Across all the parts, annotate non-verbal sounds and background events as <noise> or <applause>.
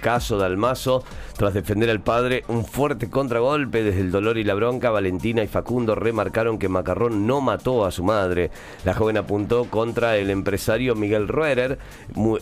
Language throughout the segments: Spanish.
Caso Dalmazo, tras defender al padre, un fuerte contragolpe desde el dolor y la bronca, Valentina y Facundo remarcaron que Macarrón no mató a su madre. La joven apuntó contra el empresario Miguel Ruerer.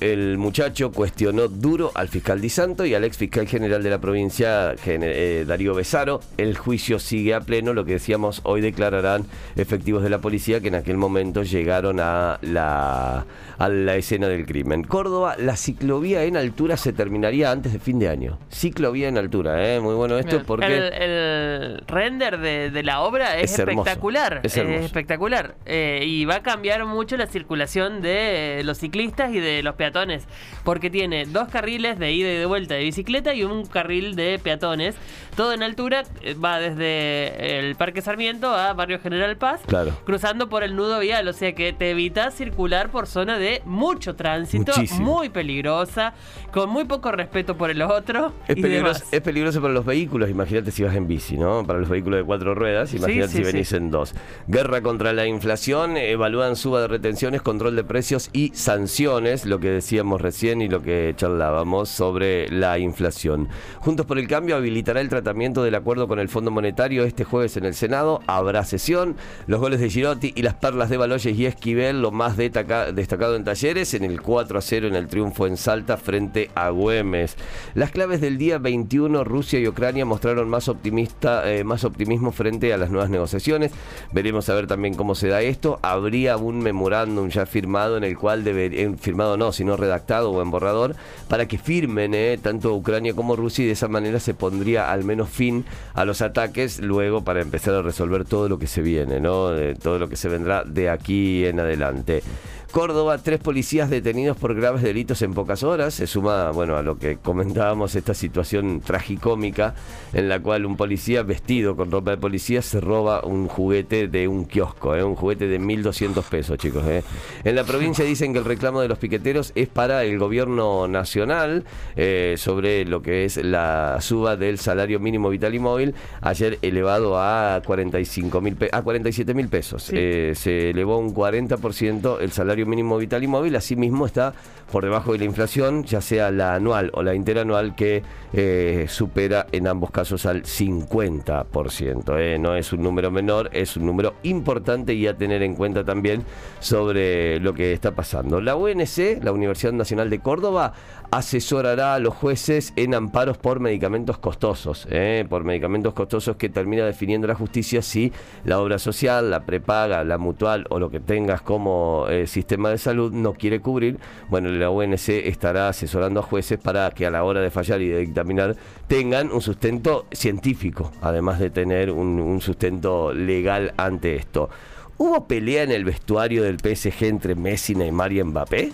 El muchacho cuestionó duro al fiscal Di Santo y al ex fiscal general de la provincia, eh, Darío Besaro. El juicio sigue a pleno, lo que decíamos, hoy declararán efectivos de la policía que en aquel momento llegaron a la, a la escena del crimen. Córdoba, la ciclovía en altura se terminaría antes de fin de año. Ciclovía en altura, ¿eh? muy bueno esto porque... El, render de, la obra es, espectacular. Es, espectacular. Eh, y va a cambiar mucho la circulación de los ciclistas y de los peatones. Porque tiene dos carriles de ida y de vuelta de bicicleta y un carril de peatones. Todo en altura, eh, va desde el Parque Sarmiento a Barrio General Paz, claro. cruzando por el nudo vial. O sea que te evitas circular por zona de mucho tránsito, muy peligrosa, con muy poco respeto por el otro. Es, peligroso, es peligroso para los vehículos, imagínate si vas en bici, ¿no? Para los vehículos de cuatro ruedas, imagínate si venís en dos. Guerra contra la inflación, evalúan suba de retenciones, control de precios y sanciones, lo que decíamos recién y lo que charlábamos sobre la inflación. Juntos por el Cambio habilitará el tratamiento del acuerdo con el Fondo Monetario este jueves en el Senado. Habrá sesión. Los goles de Girotti y las perlas de Baloyes y Esquivel, lo más destacado en talleres, en el 4 a 0 en el triunfo en Salta frente a Güemes. Las claves del día 21, Rusia y Ucrania mostraron más, optimista, eh, más optimismo frente a las nuevas negociaciones. Veremos a ver también cómo se da esto. Habría un memorándum ya firmado en el cual debería, eh, firmado no, sino redactado o en borrador, para que firmen eh, tanto Ucrania como Rusia y de esa manera se pondría al menos fin a los ataques luego para empezar a resolver todo lo que se viene, ¿no? todo lo que se vendrá de aquí en adelante. Córdoba, tres policías detenidos por graves delitos en pocas horas. Se suma, bueno, a lo que comentábamos, esta situación tragicómica en la cual un policía vestido con ropa de policía se roba un juguete de un kiosco, ¿eh? un juguete de 1.200 pesos, chicos. ¿eh? En la provincia dicen que el reclamo de los piqueteros es para el gobierno nacional eh, sobre lo que es la suba del salario mínimo vital y móvil, ayer elevado a 45 mil a 47 mil pesos. se elevó un 40% el salario mínimo vital y móvil, asimismo está por debajo de la inflación, ya sea la anual o la interanual, que eh, supera en ambos casos al 50%. Eh. No es un número menor, es un número importante y a tener en cuenta también sobre lo que está pasando. La UNC, la Universidad Nacional de Córdoba, asesorará a los jueces en amparos por medicamentos costosos, eh, por medicamentos costosos que termina definiendo la justicia si la obra social, la prepaga, la mutual o lo que tengas como sistema sistema de salud no quiere cubrir, bueno, la UNC estará asesorando a jueces para que a la hora de fallar y de dictaminar tengan un sustento científico, además de tener un, sustento legal ante esto. ¿Hubo pelea en el vestuario del PSG entre Messi, Neymar y Mbappé?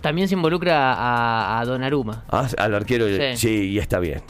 También se involucra a, a Donnarumma. Ah, al arquero. sí, y está bien.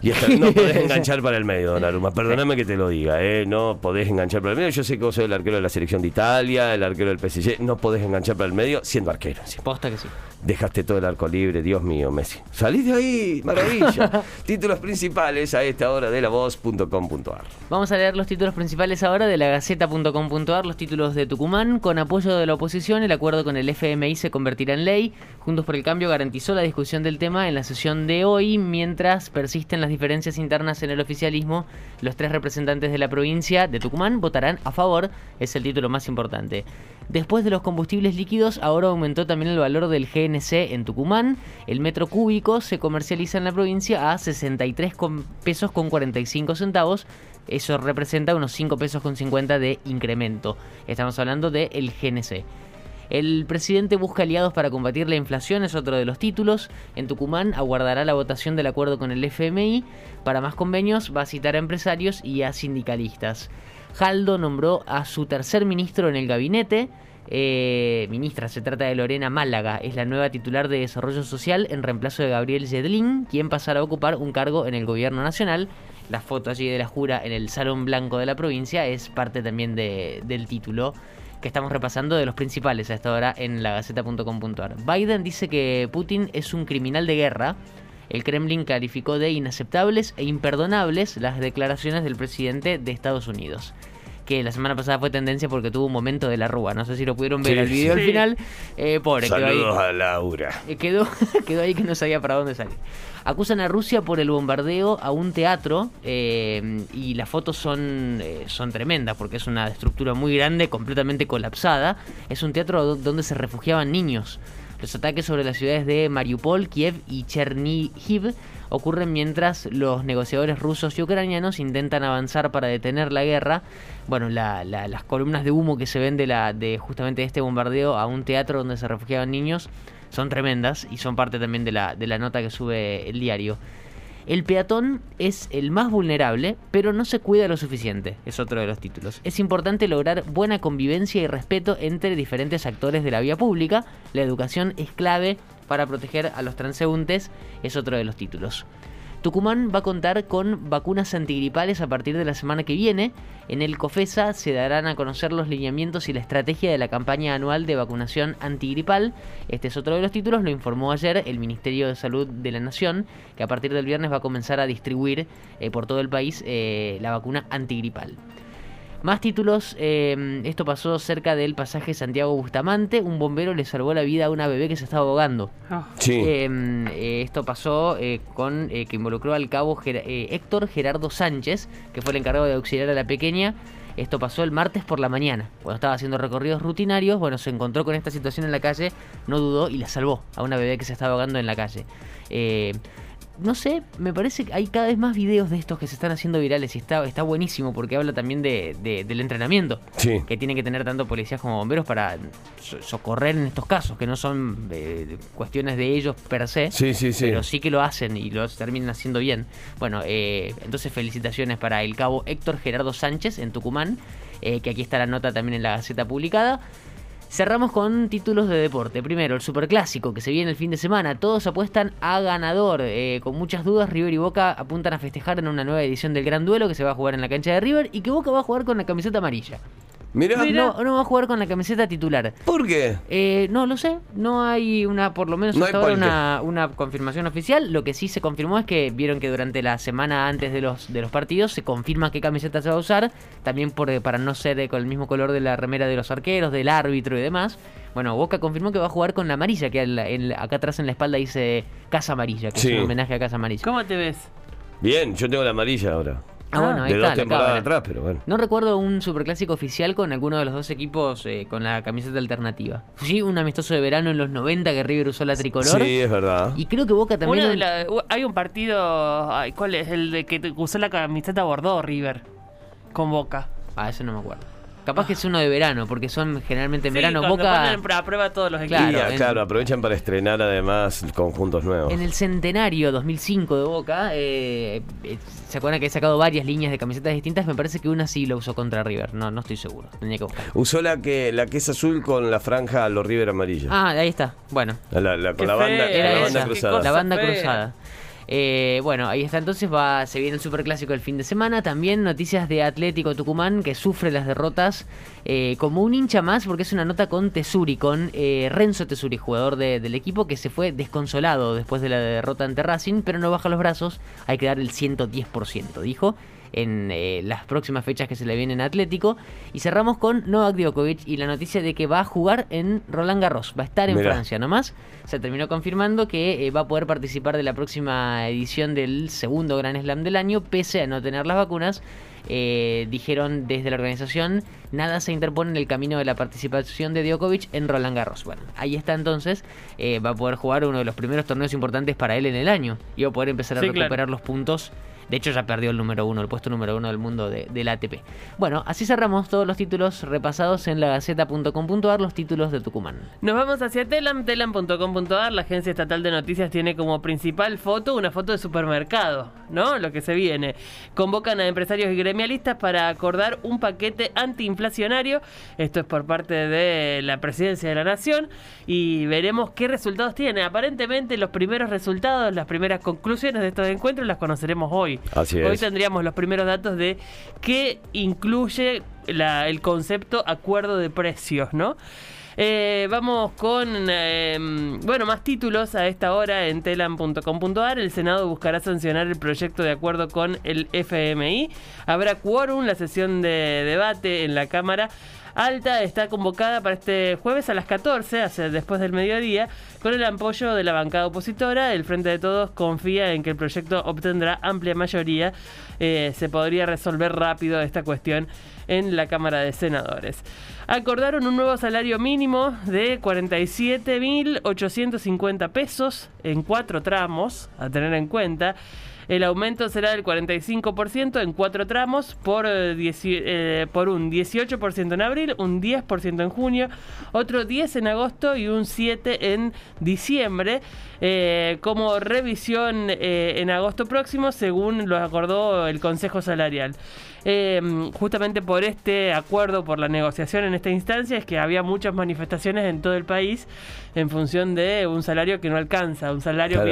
Y no podés <laughs> enganchar para el medio, Donnarumma. Perdóname que te lo diga, ¿eh? No podés enganchar para el medio. Yo sé que vos sos el arquero de la selección de Italia, el arquero del PSG. No podés enganchar para el medio siendo arquero. Posta que sí. Dejaste todo el arco libre, Dios mío, Messi. Salís de ahí, maravilla. <laughs> títulos principales a esta hora de la voz.com.ar. Vamos a leer los títulos principales ahora de la gaceta.com.ar, los títulos de Tucumán. Con apoyo de la oposición, el acuerdo con el FMI se convertirá en ley. Juntos por el Cambio garantizó la discusión del tema en la sesión de hoy, mientras persisten las diferencias internas en el oficialismo. Los tres representantes de la provincia de Tucumán votarán a favor, es el título más importante. Después de los combustibles líquidos, ahora aumentó también el valor del GNC en Tucumán. El metro cúbico se comercializa en la provincia a 63 pesos con 45 centavos. Eso representa unos 5 pesos con 50 de incremento. Estamos hablando del el GNC. El presidente busca aliados para combatir la inflación, es otro de los títulos. En Tucumán aguardará la votación del acuerdo con el FMI. Para más convenios va a citar a empresarios y a sindicalistas. Jaldo nombró a su tercer ministro en el gabinete. Eh, ministra, se trata de Lorena Málaga, es la nueva titular de Desarrollo Social en reemplazo de Gabriel Yedlin, quien pasará a ocupar un cargo en el gobierno nacional. La foto allí de la jura en el Salón Blanco de la provincia es parte también del título que estamos repasando de los principales a esta hora en la Gaceta.com.ar. Biden dice que Putin es un criminal de guerra. El Kremlin calificó de inaceptables e imperdonables las declaraciones del presidente de Estados Unidos. Que la semana pasada fue tendencia porque tuvo un momento de la rúa. No sé si lo pudieron ver el video al final. Eh, pobre, Saludos quedó ahí. a Laura. Eh, quedó, <laughs> quedó ahí que no sabía para dónde salir. Acusan a Rusia por el bombardeo a un teatro eh, y las fotos son, eh, son tremendas porque es una estructura muy grande, completamente colapsada. Es un teatro donde se refugiaban niños. Los ataques sobre las ciudades de Mariupol, Kiev y Chernihiv ocurren mientras los negociadores rusos y ucranianos intentan avanzar para detener la guerra. Bueno, la, la, las columnas de humo que se ven de, la, de justamente este bombardeo a un teatro donde se refugiaban niños son tremendas y son parte también de la, de la nota que sube el diario. El peatón es el más vulnerable, pero no se cuida lo suficiente, es otro de los títulos. Es importante lograr buena convivencia y respeto entre diferentes actores de la vía pública. La educación es clave para proteger a los transeúntes, es otro de los títulos. Tucumán va a contar con vacunas antigripales a partir de la semana que viene. En el COFESA se darán a conocer los lineamientos y la estrategia de la campaña anual de vacunación antigripal. Este es otro de los títulos, lo informó ayer el Ministerio de Salud de la Nación, que a partir del viernes va a comenzar a distribuir eh, por todo el país eh, la vacuna antigripal. Más títulos, eh, esto pasó cerca del pasaje Santiago Bustamante, un bombero le salvó la vida a una bebé que se estaba ahogando. Oh. Sí. Eh, esto pasó eh, con que involucró al cabo Ger Héctor Gerardo Sánchez, que fue el encargado de auxiliar a la pequeña. Esto pasó el martes por la mañana, cuando estaba haciendo recorridos rutinarios. Bueno, se encontró con esta situación en la calle, no dudó y la salvó a una bebé que se estaba ahogando en la calle no sé, me parece que hay cada vez más videos de estos que se están haciendo virales y está, está buenísimo porque habla también de, de del entrenamiento sí. que tienen que tener tanto policías como bomberos para socorrer en estos casos, que no son eh, cuestiones de ellos per se, sí, sí, sí. pero sí que lo hacen y lo terminan haciendo bien. Bueno, eh, entonces felicitaciones para el cabo Héctor Gerardo Sánchez en Tucumán, eh, que aquí está la nota también en la Gaceta publicada. Cerramos con títulos de deporte. Primero, el Superclásico, que se viene el fin de semana. Todos apuestan a ganador. Eh, con muchas dudas, River y Boca apuntan a festejar en una nueva edición del Gran Duelo que se va a jugar en la cancha de River y que Boca va a jugar con la camiseta amarilla. Mirá. No, no va a jugar con la camiseta titular. ¿Por qué? Eh, no lo sé. No hay una, por lo menos no hasta ahora, una, una, confirmación oficial. Lo que sí se confirmó es que vieron que durante la semana antes de los, de los partidos se confirma qué camiseta se va a usar. También por, para no ser con el mismo color de la remera de los arqueros, del árbitro y demás. Bueno, Boca confirmó que va a jugar con la amarilla, que el, el, acá atrás en la espalda dice Casa Amarilla, que Sí. es un homenaje a Casa Amarilla. ¿Cómo te ves? Bien, yo tengo la amarilla ahora. Ah, bueno, ahí de está. dos temporadas atrás, pero bueno. No recuerdo un superclásico oficial con alguno de los dos equipos eh, con la camiseta alternativa. Sí, un amistoso de verano en los 90 que River usó la tricolor. Sí, es verdad. Y creo que Boca también. De la- hay un partido. ay, ¿Cuál es? El de que te- usó la camiseta Bordeaux River. Con Boca. Ah, eso no me acuerdo. Capaz que es uno de verano, porque son generalmente en Sí, verano. Boca. ponen a prueba todos los equipos. Claro, en- claro, aprovechan para estrenar además conjuntos nuevos. En el centenario 2005 de Boca, eh, eh, ¿se acuerdan que he sacado varias líneas de camisetas distintas? Me parece que una sí lo usó contra River. No, no estoy seguro. Tenía que buscar. Usó la que, la que es azul con la franja a los River amarilla. Ah, ahí está. Bueno, La, la- con la banda, la banda cruzada. la banda fea. cruzada. Eh, bueno, ahí está entonces, va, se viene el superclásico el fin de semana. También noticias de Atlético Tucumán que sufre las derrotas eh, como un hincha más, porque es una nota con Tesuri, con eh, Renzo Tesuri, jugador de- del equipo que se fue desconsolado después de la derrota ante Racing, pero no baja los brazos, hay que dar el 110%, dijo en eh, las próximas fechas que se le vienen a Atlético. Y cerramos con Novak Djokovic y la noticia de que va a jugar en Roland Garros, va a estar en Mirá. Francia nomás. Se terminó confirmando que eh, va a poder participar de la próxima edición del segundo Gran Slam del año, pese a no tener las vacunas. Eh, dijeron desde la organización, nada se interpone en el camino de la participación de Djokovic en Roland Garros. Bueno, ahí está entonces, eh, va a poder jugar uno de los primeros torneos importantes para él en el año y va a poder empezar a Sí, claro. recuperar los puntos. De hecho, ya perdió el número uno, el puesto número uno del mundo de, del ATP. Bueno, así cerramos todos los títulos repasados en la gaceta.com.ar, los títulos de Tucumán. Nos vamos hacia Telam, telam.com.ar. La agencia estatal de noticias tiene como principal foto una foto de supermercado, ¿no? Lo que se viene. Convocan a empresarios y gremialistas para acordar un paquete antiinflacionario. Esto es por parte de la presidencia de la Nación. Y veremos qué resultados tiene. Aparentemente, los primeros resultados, las primeras conclusiones de estos encuentros las conoceremos hoy. Así Hoy tendríamos los primeros datos de qué incluye la- el concepto acuerdo de precios, ¿no? Eh, vamos con, em, bueno, más títulos a esta hora en telam.com.ar. El Senado buscará sancionar el proyecto de acuerdo con el FMI. Habrá quórum, la sesión de debate en la Cámara Alta está convocada para este jueves a las 14, hace, después del mediodía, con el apoyo de la bancada opositora. El Frente de Todos confía en que el proyecto obtendrá amplia mayoría. Eh, se podría resolver rápido esta cuestión en la Cámara de Senadores. Acordaron un nuevo salario mínimo de 47.850 pesos en cuatro tramos, a tener en cuenta. El aumento será del 45% en cuatro tramos por, eh, eh, por un 18% en abril, un 10% en junio, otro 10 en agosto y un 7 en diciembre. Eh, como revisión en agosto próximo, según lo acordó el Consejo Salarial. justamente por este acuerdo, por la negociación en esta instancia, es que había muchas manifestaciones en todo el país en función de un salario que no alcanza, un salario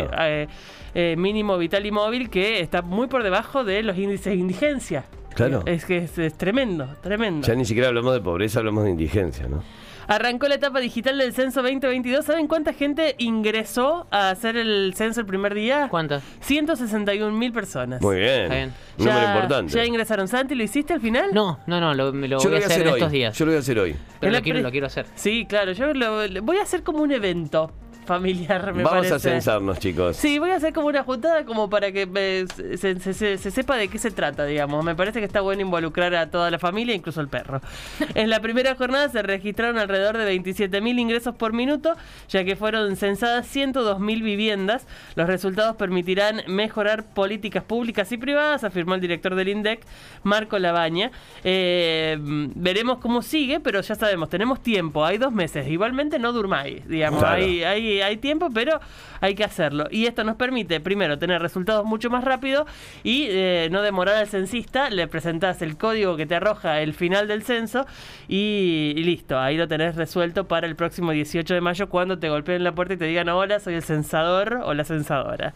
mínimo vital y móvil que está muy por debajo de los índices de indigencia. Claro. Es que es, tremendo, tremendo. Ya ni siquiera hablamos de pobreza, hablamos de indigencia, ¿no? Arrancó la etapa digital del censo 2022. ¿Saben cuánta gente ingresó a hacer el censo el primer día? ¿Cuántas? 161 mil personas. Muy bien. Número importante. ¿Ya ingresaron? ¿Santi, lo hiciste al final? No, no, no, lo, me lo voy, a hacer, estos días. Yo lo voy a hacer hoy. Pero lo quiero, lo quiero hacer. Sí, claro. Yo lo, voy a hacer como un evento familiar, me Vamos a censarnos, chicos. Sí, voy a hacer como una juntada como para que eh, se, sepa de qué se trata, digamos. Me parece que está bueno involucrar a toda la familia, incluso al perro. <laughs> en la primera jornada se registraron alrededor de 27.000 ingresos por minuto, ya que fueron censadas 102.000 viviendas. Los resultados permitirán mejorar políticas públicas y privadas, afirmó el director del INDEC, Marco Labaña. Eh, veremos cómo sigue, pero ya sabemos, tenemos tiempo, hay dos meses. Igualmente no durmáis, digamos. Hay, hay hay tiempo, pero hay que hacerlo. Y esto nos permite, primero, tener resultados mucho más rápido y eh, no demorar al censista. Le presentás el código que te arroja el final del censo y, listo. Ahí lo tenés resuelto para el próximo 18 de mayo cuando te golpeen la puerta y te digan, hola, soy el censador o la censadora.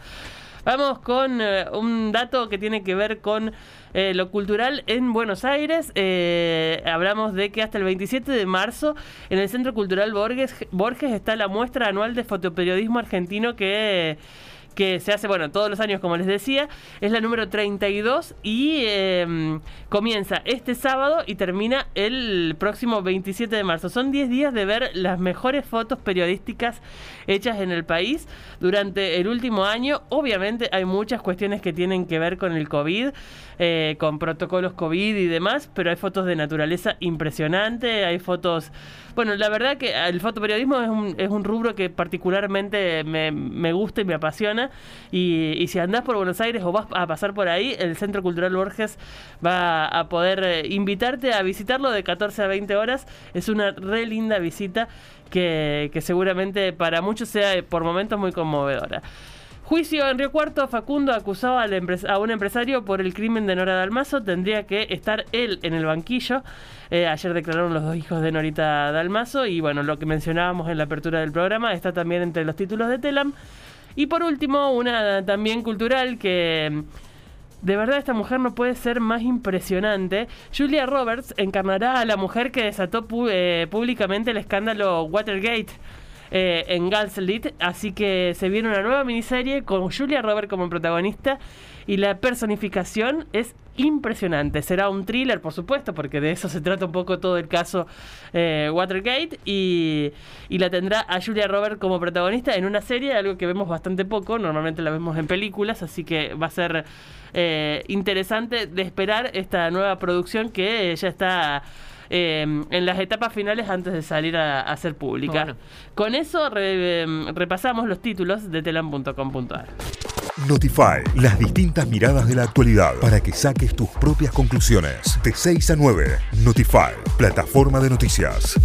Vamos con eh, un dato que tiene que ver con eh, lo cultural en Buenos Aires. Eh, hablamos de que hasta el 27 de marzo en el Centro Cultural Borges, Borges está la muestra anual de fotoperiodismo argentino que que se hace, bueno, todos los años, como les decía. Es la número 32 y em, comienza este sábado y termina el próximo 27 de marzo. Son 10 días de ver las mejores fotos periodísticas hechas en el país durante el último año. Obviamente hay muchas cuestiones que tienen que ver con el COVID, eh, con protocolos COVID y demás, pero hay fotos de naturaleza impresionante, hay fotos... Bueno, la verdad que el fotoperiodismo es un, es un rubro que particularmente me, me gusta y me apasiona y, si andás por Buenos Aires o vas a pasar por ahí, el Centro Cultural Borges va a poder eh, invitarte a visitarlo de 14 a 20 horas. Es una re linda visita que, seguramente para muchos sea eh, por momentos muy conmovedora. Juicio en Río Cuarto, Facundo acusado a un empresario por el crimen de Nora Dalmazo. Tendría que estar él en el banquillo. Eh, ayer declararon los dos hijos de Norita Dalmazo. Y bueno, lo que mencionábamos en la apertura del programa está también entre los títulos de Telam. Y por último, una también cultural que de verdad esta mujer no puede ser más impresionante. Julia Roberts encarnará a la mujer que desató eh, públicamente el escándalo Watergate. Eh, en Gaslit, así que se viene una nueva miniserie con Julia Roberts como protagonista y la personificación es impresionante. Será un thriller, por supuesto, porque de eso se trata un poco todo el caso eh, Watergate. Y, la tendrá a Julia Roberts como protagonista en una serie, algo que vemos bastante poco. Normalmente la vemos en películas, así que va a ser eh, interesante de esperar esta nueva producción que ya está. Eh, en las etapas finales antes de salir a, hacer pública. Con eso repasamos los títulos de telam.com.ar. Notify, las distintas miradas de la actualidad para que saques tus propias conclusiones. De 6 a 9, Notify, plataforma de noticias.